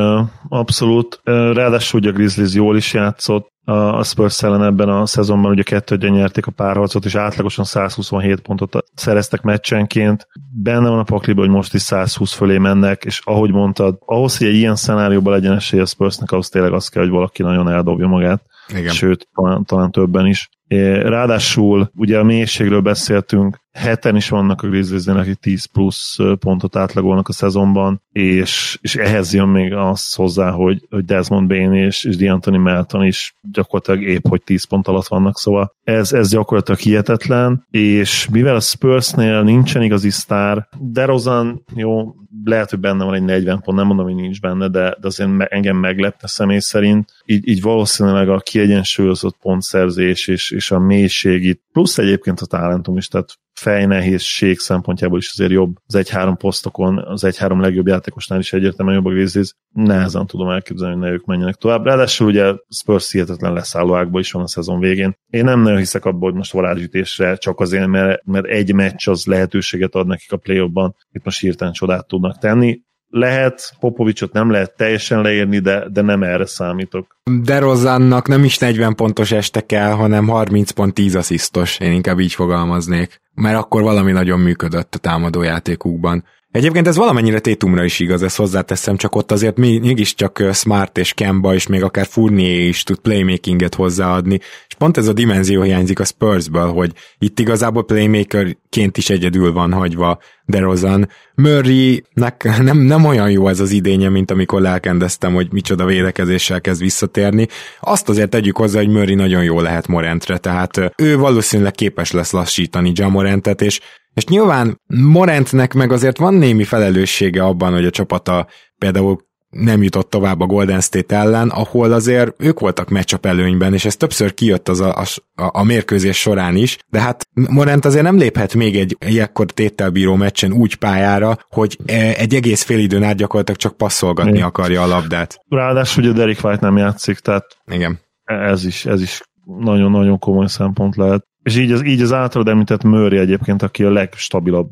abszolút. Ráadásul ugye a Grizzlies jól is játszott, a Spurs ellen ebben a szezonban ugye kettődjen nyerték a párharcot, és átlagosan 127 pontot szereztek meccsenként. Benne van a pakliban, hogy most is 120 fölé mennek, és ahogy mondtad, ahhoz, hogy egy ilyen szenárióban legyen esély a Spursnek, ahhoz tényleg az kell, hogy valaki nagyon eldobja magát. Igen. Sőt, talán, talán többen is. Ráadásul ugye a mélységről beszéltünk, heten is vannak a Grizzliesnél, akik 10 plusz pontot átlagolnak a szezonban, és, és ehhez jön még az hozzá, hogy, hogy Desmond Bain és, és D'Antoni Melton is gyakorlatilag épp, hogy 10 pont alatt vannak, szóval ez, ez gyakorlatilag hihetetlen, és mivel a Spursnél nincsen igazi sztár, DeRozan, jó, lehet, hogy benne van egy 40 pont, nem mondom, hogy nincs benne, de, de azért engem meglepte személy szerint. Így, így valószínűleg a kiegyensúlyozott pontszerzés és, és a mélység itt, plusz egyébként a talentum is, tehát fejnehézség szempontjából is azért jobb az egy-három posztokon, az egy-három legjobb játékosnál is egyértelműen jobb a Grizzlies. Nehezen tudom elképzelni, hogy ne ők menjenek tovább. Ráadásul ugye Spurs hihetetlen leszálló is van a szezon végén. Én nem nagyon hiszek abban, hogy most varázsütésre csak azért, mert, mert egy meccs az lehetőséget ad nekik a play ban itt most hirtelen csodát tudnak tenni lehet, Popovicsot nem lehet teljesen leírni, de, de nem erre számítok. De Rozannak nem is 40 pontos este kell, hanem 30 pont 10 asszisztos, én inkább így fogalmaznék. Mert akkor valami nagyon működött a támadójátékukban. Egyébként ez valamennyire Tétumra is igaz, ezt hozzáteszem, csak ott azért mégiscsak Smart és Kemba és még akár Fournier is tud playmakinget hozzáadni, és pont ez a dimenzió hiányzik a Spursből, hogy itt igazából playmakerként is egyedül van hagyva DeRozan. Murraynek nem, nem olyan jó ez az idénye, mint amikor lelkendeztem, hogy micsoda védekezéssel kezd visszatérni. Azt azért tegyük hozzá, hogy Murray nagyon jó lehet Morentre, tehát ő valószínűleg képes lesz lassítani Jamorentet, és és nyilván Morentnek meg azért van némi felelőssége abban, hogy a csapata például nem jutott tovább a Golden State ellen, ahol azért ők voltak matchup előnyben, és ez többször kijött az a, a, a mérkőzés során is, de hát Morent azért nem léphet még egy ilyenkor tételbíró meccsen úgy pályára, hogy e, egy egész fél időn át gyakorlatilag csak passzolgatni Igen. akarja a labdát. Ráadásul ugye Derek White nem játszik, tehát Igen. ez is, ez is nagyon-nagyon komoly szempont lehet. És így az, így az általad említett Murray egyébként, aki a legstabilabb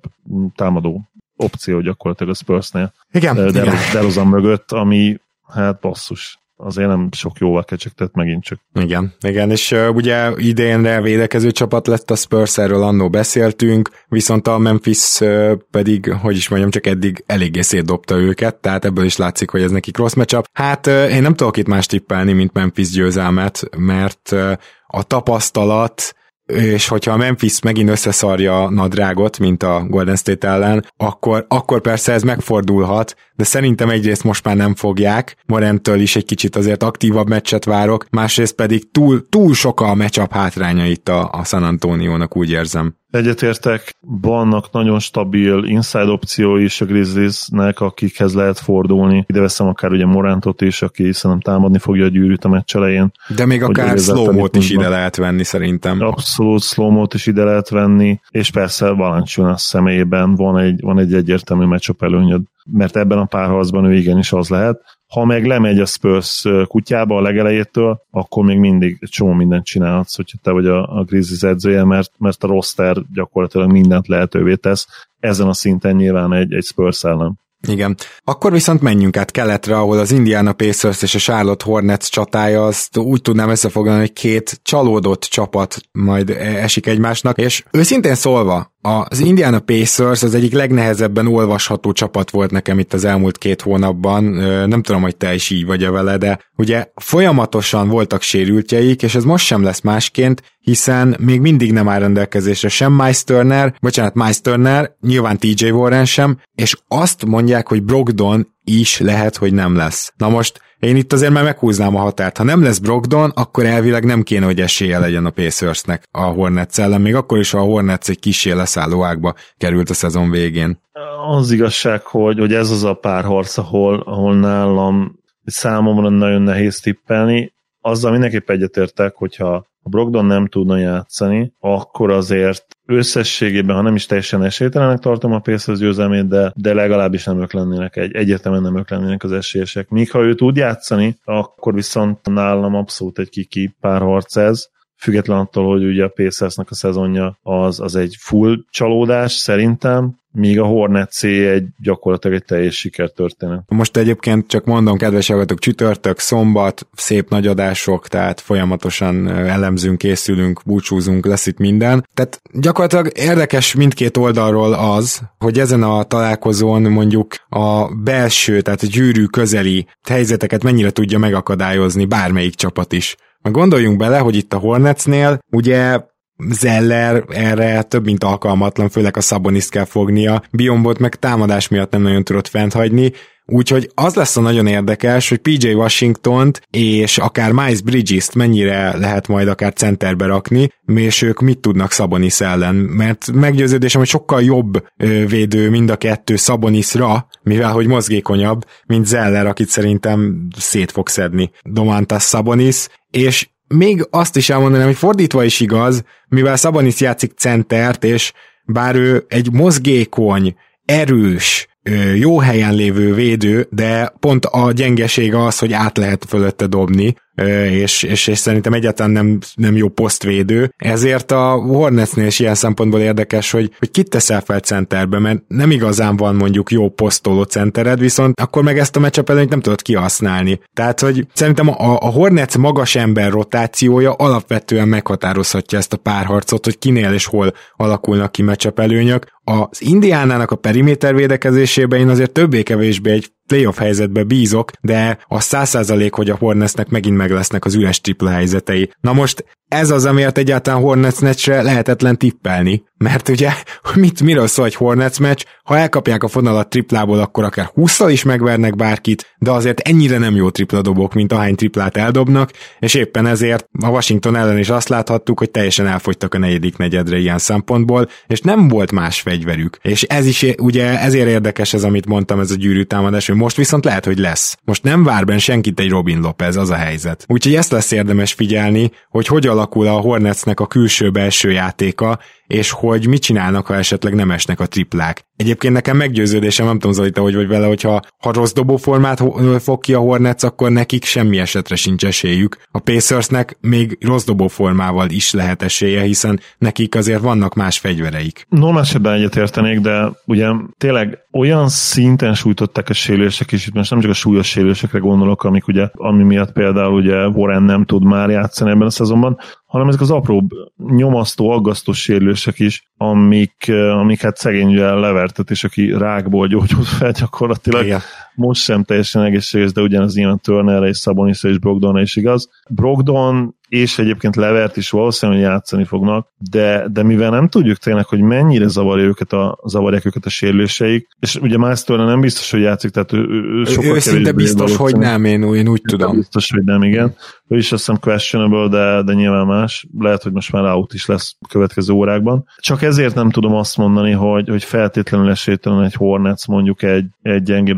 támadó opció gyakorlatilag a Spursnél. Igen. De, de, Derozan mögött, ami hát basszus azért nem sok jóval kecsegtett megint csak. Igen, igen, és uh, ugye idénre védekező csapat lett a Spurs, erről annó beszéltünk, viszont a Memphis uh, pedig, hogy is mondjam, csak eddig eléggé szétdobta őket, tehát ebből is látszik, hogy ez nekik rossz meccsap. Hát uh, én nem tudok itt más tippelni, mint Memphis győzelmet, mert uh, a tapasztalat és hogyha a Memphis megint összeszarja a nadrágot, mint a Golden State ellen, akkor, akkor persze ez megfordulhat, de szerintem egyrészt most már nem fogják, Morentől is egy kicsit azért aktívabb meccset várok, másrészt pedig túl, túl sok a matchup hátránya itt a, a San Antonio-nak, úgy érzem. Egyetértek, vannak nagyon stabil inside opciói is a Grizzliesnek, akikhez lehet fordulni. Ide veszem akár ugye Morantot is, aki szerintem támadni fogja a gyűrűt a meccs elején. De még akár slow is ide lehet venni szerintem. Abszolút slow is ide lehet venni, és persze Valanciunas személyében van egy, van egy egyértelmű matchup előnyöd mert ebben a párharcban ő igenis az lehet. Ha meg lemegy a Spurs kutyába a legelejétől, akkor még mindig csomó mindent csinálhatsz, hogyha te vagy a, a Grizzlies edzője, mert, mert a roster gyakorlatilag mindent lehetővé tesz. Ezen a szinten nyilván egy, egy Spurs ellen. Igen. Akkor viszont menjünk át keletre, ahol az Indiana Pacers és a Charlotte Hornets csatája, azt úgy tudnám összefoglalni, hogy két csalódott csapat majd esik egymásnak, és őszintén szólva, Az Indiana Pacers az egyik legnehezebben olvasható csapat volt nekem itt az elmúlt két hónapban. Nem tudom, hogy te is így vagy -e vele, de ugye folyamatosan voltak sérültjeik, és ez most sem lesz másként, hiszen még mindig nem áll rendelkezésre sem Miles Turner, bocsánat, Miles Turner, nyilván TJ Warren sem, és azt mondják, hogy Brogdon is lehet, hogy nem lesz. Na most én itt azért már meghúznám a határt. Ha nem lesz Brogdon, akkor elvileg nem kéne, hogy esélye legyen a Pacersnek a Hornets ellen, még akkor is, ha a Hornets egy kisé leszálló ágba került a szezon végén. Az igazság, hogy, hogy ez az a pár harc, ahol, ahol nálam számomra nagyon nehéz tippelni. Azzal mindenképp egyetértek, hogyha ha Brogdon nem tudna játszani, akkor azért összességében, ha nem is teljesen esélytelenek tartom a Pacers győzelmét, de, de legalábbis nem ők lennének, egy, egyértelműen nem ők lennének az esélyesek. Míg ha ő tud játszani, akkor viszont nálam abszolút egy kiki párharc ez, független attól, hogy ugye a Pacersnek a szezonja az, az egy full csalódás szerintem, míg a Hornet egy gyakorlatilag egy teljes sikertörténet. Most egyébként csak mondom, kedves hallgatók, csütörtök, szombat, szép nagy adások, tehát folyamatosan elemzünk, készülünk, búcsúzunk, lesz itt minden. Tehát gyakorlatilag érdekes mindkét oldalról az, hogy ezen a találkozón mondjuk a belső, tehát a gyűrű közeli helyzeteket mennyire tudja megakadályozni bármelyik csapat is. Meg gondoljunk bele, hogy itt a Hornetsnél ugye Zeller erre több mint alkalmatlan, főleg a Szaboniszt kell fognia. Biombot meg támadás miatt nem nagyon tudott fent hagyni, Úgyhogy az lesz a nagyon érdekes, hogy PJ Washington-t és akár Miles Bridges-t mennyire lehet majd akár centerbe rakni, és ők mit tudnak Szabonis ellen, mert meggyőződésem, hogy sokkal jobb védő mind a kettő Szabonisra, mivel hogy mozgékonyabb, mint Zeller, akit szerintem szét fog szedni. Domantas Szabonis, és még azt is elmondanám, hogy fordítva is igaz, mivel Szabanis játszik centert, és bár ő egy mozgékony, erős, jó helyen lévő védő, de pont a gyengesége az, hogy át lehet fölötte dobni, és, és, és szerintem egyáltalán nem, nem jó posztvédő. Ezért a Hornetsnél is ilyen szempontból érdekes, hogy, hogy kit teszel fel centerbe, mert nem igazán van mondjuk jó posztoló centered, viszont akkor meg ezt a meccsap nem tudod kihasználni. Tehát, hogy szerintem a, a Hornets magas ember rotációja alapvetően meghatározhatja ezt a párharcot, hogy kinél és hol alakulnak ki meccsap előnyök. Az Indiánának a periméter védekezésében én azért többé-kevésbé egy playoff helyzetbe bízok, de a száz százalék, hogy a Hornetsnek megint meg lesznek az üres tripla helyzetei. Na most ez az, amiért egyáltalán Hornets meccsre lehetetlen tippelni, mert ugye mit, miről szól egy Hornets meccs, ha elkapják a fonalat triplából, akkor akár 20 is megvernek bárkit, de azért ennyire nem jó tripla dobok, mint ahány triplát eldobnak, és éppen ezért a Washington ellen is azt láthattuk, hogy teljesen elfogytak a negyedik negyedre ilyen szempontból, és nem volt más fegyverük. És ez is ugye ezért érdekes ez, amit mondtam, ez a gyűrű támadás, hogy most viszont lehet, hogy lesz. Most nem vár ben senkit egy Robin Lopez, az a helyzet. Úgyhogy ezt lesz érdemes figyelni, hogy hogy alakul a Hornetsnek a külső-belső játéka, és hogy mit csinálnak, ha esetleg nem esnek a triplák. Egyébként nekem meggyőződésem, nem tudom Zolita, hogy vagy vele, hogyha ha rossz dobóformát fog ki a Hornets, akkor nekik semmi esetre sincs esélyük. A Pacersnek még rossz dobóformával is lehet esélye, hiszen nekik azért vannak más fegyvereik. Normál esetben egyetértenék, de ugye tényleg olyan szinten sújtották a sérülések, és itt most nem csak a súlyos sérülésekre gondolok, amik ugye, ami miatt például ugye Warren nem tud már játszani ebben a szezonban, hanem ezek az apró nyomasztó, aggasztó sérülések is, amik, amik hát szegény levertet, és aki rákból gyógyult fel gyakorlatilag, Igen. Most sem teljesen egészséges, de ugyanaz nyilván Turnerre és Szabonisra és Brogdonra is igaz. Brogdon és egyébként Levert is valószínűleg játszani fognak, de, de mivel nem tudjuk tényleg, hogy mennyire zavarja őket a, zavarják őket a sérüléseik, és ugye Másztőre nem biztos, hogy játszik, tehát ő, ő, sokkal ő szinte biztos, hogy nem, én, én úgy tudom. Biztos, hogy nem, igen. Ő is azt hiszem questionable, de, de nyilván más. Lehet, hogy most már out is lesz a következő órákban. Csak ezért nem tudom azt mondani, hogy, hogy feltétlenül esélytelen egy Hornets mondjuk egy, egy gyengébb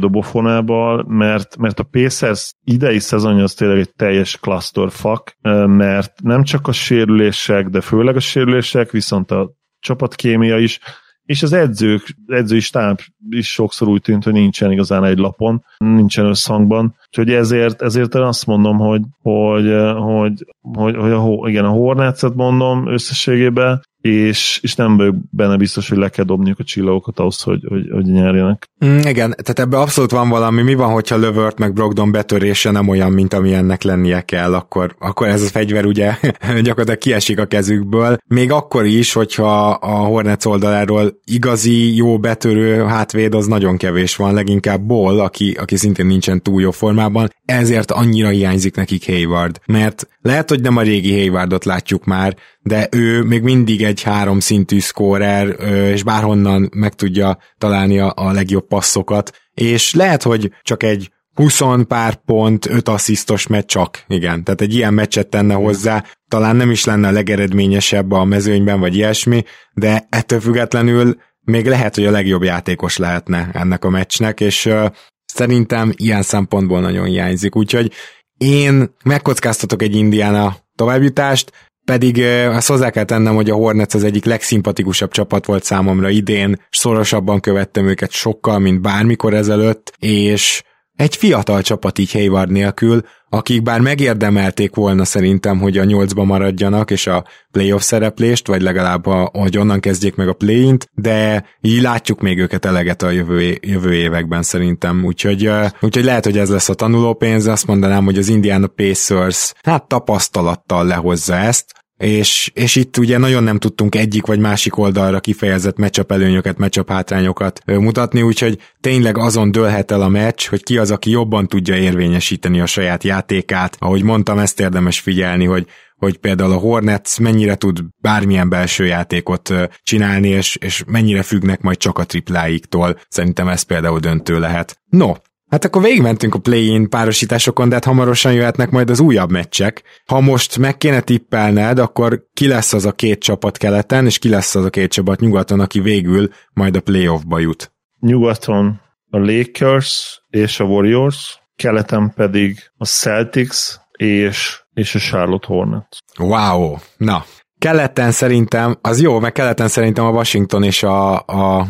dobofonával, mert, mert a Pacers idei szezonja az tényleg egy teljes clusterfuck, mert nem csak a sérülések, de főleg a sérülések, viszont a csapatkémia is, és az edzők, edzői stáb is sokszor úgy tűnt, hogy nincsen igazán egy lapon, nincsen összhangban, úgyhogy ezért, ezért én azt mondom, hogy, hogy, hogy, hogy, hogy a, igen, a Hornets-et mondom összességében, és, és nem vagyok benne biztos, hogy le kell dobniuk a csillagokat ahhoz, hogy, hogy, hogy nyerjenek. Mm, igen, tehát ebbe abszolút van valami, mi van, hogyha Lövört meg Brogdon betörése nem olyan, mint ami ennek lennie kell, akkor, akkor ez a fegyver ugye gyakorlatilag kiesik a kezükből. Még akkor is, hogyha a Hornets oldaláról igazi jó betörő hátvéd az nagyon kevés van, leginkább Ball, aki, aki szintén nincsen túl jó formában, ezért annyira hiányzik nekik Hayward, mert lehet, hogy nem a régi Haywardot látjuk már, de ő még mindig egy három szintű szkórer, és bárhonnan meg tudja találni a, a legjobb passzokat, és lehet, hogy csak egy 20 pár pont, 5 asszisztos meccs csak, igen. Tehát egy ilyen meccset tenne hozzá, talán nem is lenne a legeredményesebb a mezőnyben, vagy ilyesmi, de ettől függetlenül még lehet, hogy a legjobb játékos lehetne ennek a meccsnek, és uh, szerintem ilyen szempontból nagyon hiányzik. Úgyhogy én megkockáztatok egy Indiana továbbjutást, pedig azt hozzá kell tennem, hogy a Hornets az egyik legszimpatikusabb csapat volt számomra idén, szorosabban követtem őket sokkal, mint bármikor ezelőtt, és egy fiatal csapat így Hayward nélkül, akik bár megérdemelték volna szerintem, hogy a nyolcba maradjanak, és a playoff szereplést, vagy legalább, a, hogy onnan kezdjék meg a play-int, de így látjuk még őket eleget a jövő, jövő években szerintem, úgyhogy, úgyhogy lehet, hogy ez lesz a tanulópénz, azt mondanám, hogy az Indiana Pacers hát tapasztalattal lehozza ezt, és, és itt ugye nagyon nem tudtunk egyik vagy másik oldalra kifejezett meccsap előnyöket, meccsap hátrányokat mutatni, úgyhogy tényleg azon dőlhet el a meccs, hogy ki az, aki jobban tudja érvényesíteni a saját játékát. Ahogy mondtam, ezt érdemes figyelni, hogy hogy például a Hornets mennyire tud bármilyen belső játékot csinálni, és, és mennyire függnek majd csak a tripláiktól. Szerintem ez például döntő lehet. No, Hát akkor végigmentünk a play-in párosításokon, de hát hamarosan jöhetnek majd az újabb meccsek. Ha most meg kéne tippelned, akkor ki lesz az a két csapat keleten, és ki lesz az a két csapat nyugaton, aki végül majd a playoffba jut? Nyugaton a Lakers és a Warriors, keleten pedig a Celtics és, és a Charlotte Hornets. Wow! Na, keleten szerintem, az jó, meg keleten szerintem a Washington és a, a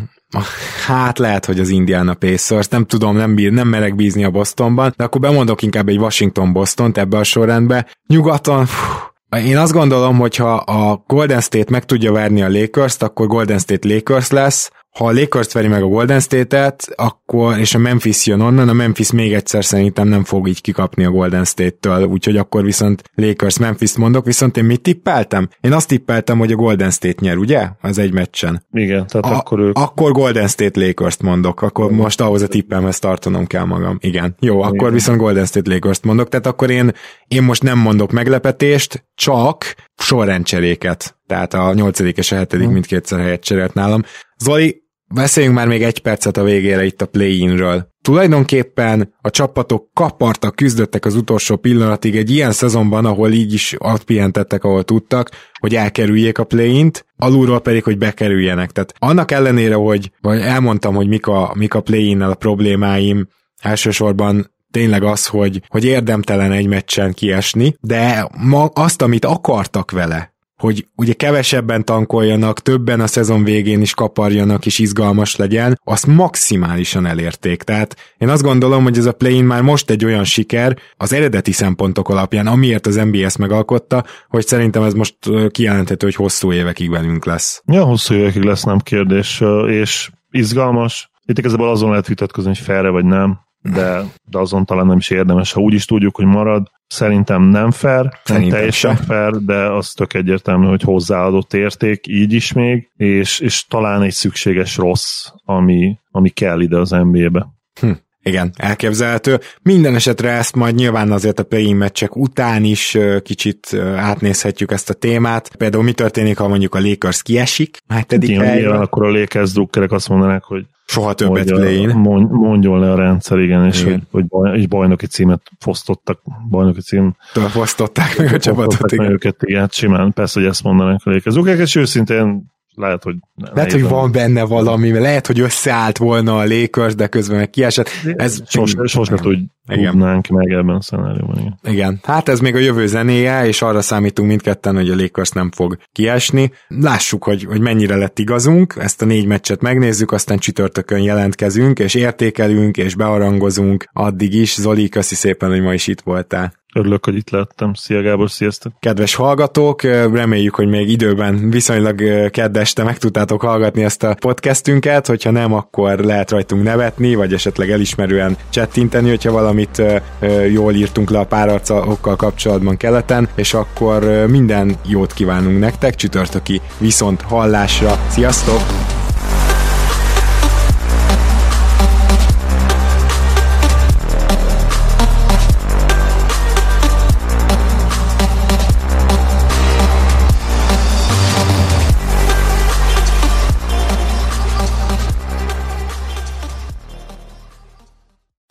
Hát lehet, hogy az Indiana Pacers, nem tudom, nem, bír, nem merek bízni a Bostonban, de akkor bemondok inkább egy Washington-Boston-t ebbe a sorrendbe. Nyugaton, én azt gondolom, hogy ha a Golden State meg tudja verni a Lakers-t, akkor Golden State Lakers lesz, ha a Lakers veri meg a Golden State-et, akkor, és a Memphis jön onnan, a Memphis még egyszer szerintem nem fog így kikapni a Golden State-től, úgyhogy akkor viszont Lakers Memphis mondok, viszont én mit tippeltem? Én azt tippeltem, hogy a Golden State nyer, ugye? Az egy meccsen. Igen, tehát a, akkor ők... Akkor Golden State Lakers-t mondok, akkor Igen. most ahhoz a tippemhez tartanom kell magam. Igen. Jó, Igen. akkor viszont Golden State Lakers-t mondok, tehát akkor én, én most nem mondok meglepetést, csak sorrendcseréket. Tehát a nyolcadik és a hetedik hmm. mindkétszer helyet cserélt nálam. Zoli, Beszéljünk már még egy percet a végére itt a play-inről. Tulajdonképpen a csapatok kapartak, küzdöttek az utolsó pillanatig egy ilyen szezonban, ahol így is pihentettek, ahol tudtak, hogy elkerüljék a play-int, alulról pedig, hogy bekerüljenek. Tehát annak ellenére, hogy vagy elmondtam, hogy mik a, mik a play-innel a problémáim, elsősorban tényleg az, hogy, hogy érdemtelen egy meccsen kiesni, de ma azt, amit akartak vele, hogy ugye kevesebben tankoljanak, többen a szezon végén is kaparjanak és izgalmas legyen, azt maximálisan elérték. Tehát én azt gondolom, hogy ez a play már most egy olyan siker az eredeti szempontok alapján, amiért az NBA megalkotta, hogy szerintem ez most kijelenthető, hogy hosszú évekig velünk lesz. Ja, hosszú évekig lesz, nem kérdés, és izgalmas. Itt igazából azon lehet vitatkozni, hogy felre vagy nem de, de azon talán nem is érdemes. Ha úgy is tudjuk, hogy marad, szerintem nem fair, nem szerintem teljesen sem. fair, de az tök egyértelmű, hogy hozzáadott érték, így is még, és, és talán egy szükséges rossz, ami, ami kell ide az NBA-be. Hm. Igen, elképzelhető. Minden esetre ezt majd nyilván azért a play meccsek után is kicsit átnézhetjük ezt a témát. Például mi történik, ha mondjuk a Lakers kiesik? Hát eddig igen, akkor a Lakers drukkerek azt mondanák, hogy Soha többet play mond, Mondjon le a rendszer, igen, és igen. hogy, hogy egy bajnoki címet fosztottak, bajnoki cím. Fosztották meg a csapatot, igen. őket, igen, simán, persze, hogy ezt mondanak a lékezőkek, és őszintén lehet, hogy... Lehet, hogy van benne valami, lehet, hogy összeállt volna a Lakers, de közben meg kiesett. Ez sose, sose tud, tudnánk meg ebben a szenárióban. Igen. igen. Hát ez még a jövő zenéje, és arra számítunk mindketten, hogy a Lakers nem fog kiesni. Lássuk, hogy, hogy mennyire lett igazunk, ezt a négy meccset megnézzük, aztán csütörtökön jelentkezünk, és értékelünk, és bearangozunk addig is. Zoli, köszi szépen, hogy ma is itt voltál. Örülök, hogy itt lettem. Szia Gábor, sziasztok! Kedves hallgatók, reméljük, hogy még időben viszonylag kedveste meg tudtátok hallgatni ezt a podcastünket, hogyha nem, akkor lehet rajtunk nevetni, vagy esetleg elismerően csettinteni, hogyha valamit jól írtunk le a párarcokkal kapcsolatban keleten, és akkor minden jót kívánunk nektek, csütörtöki viszont hallásra. Sziasztok!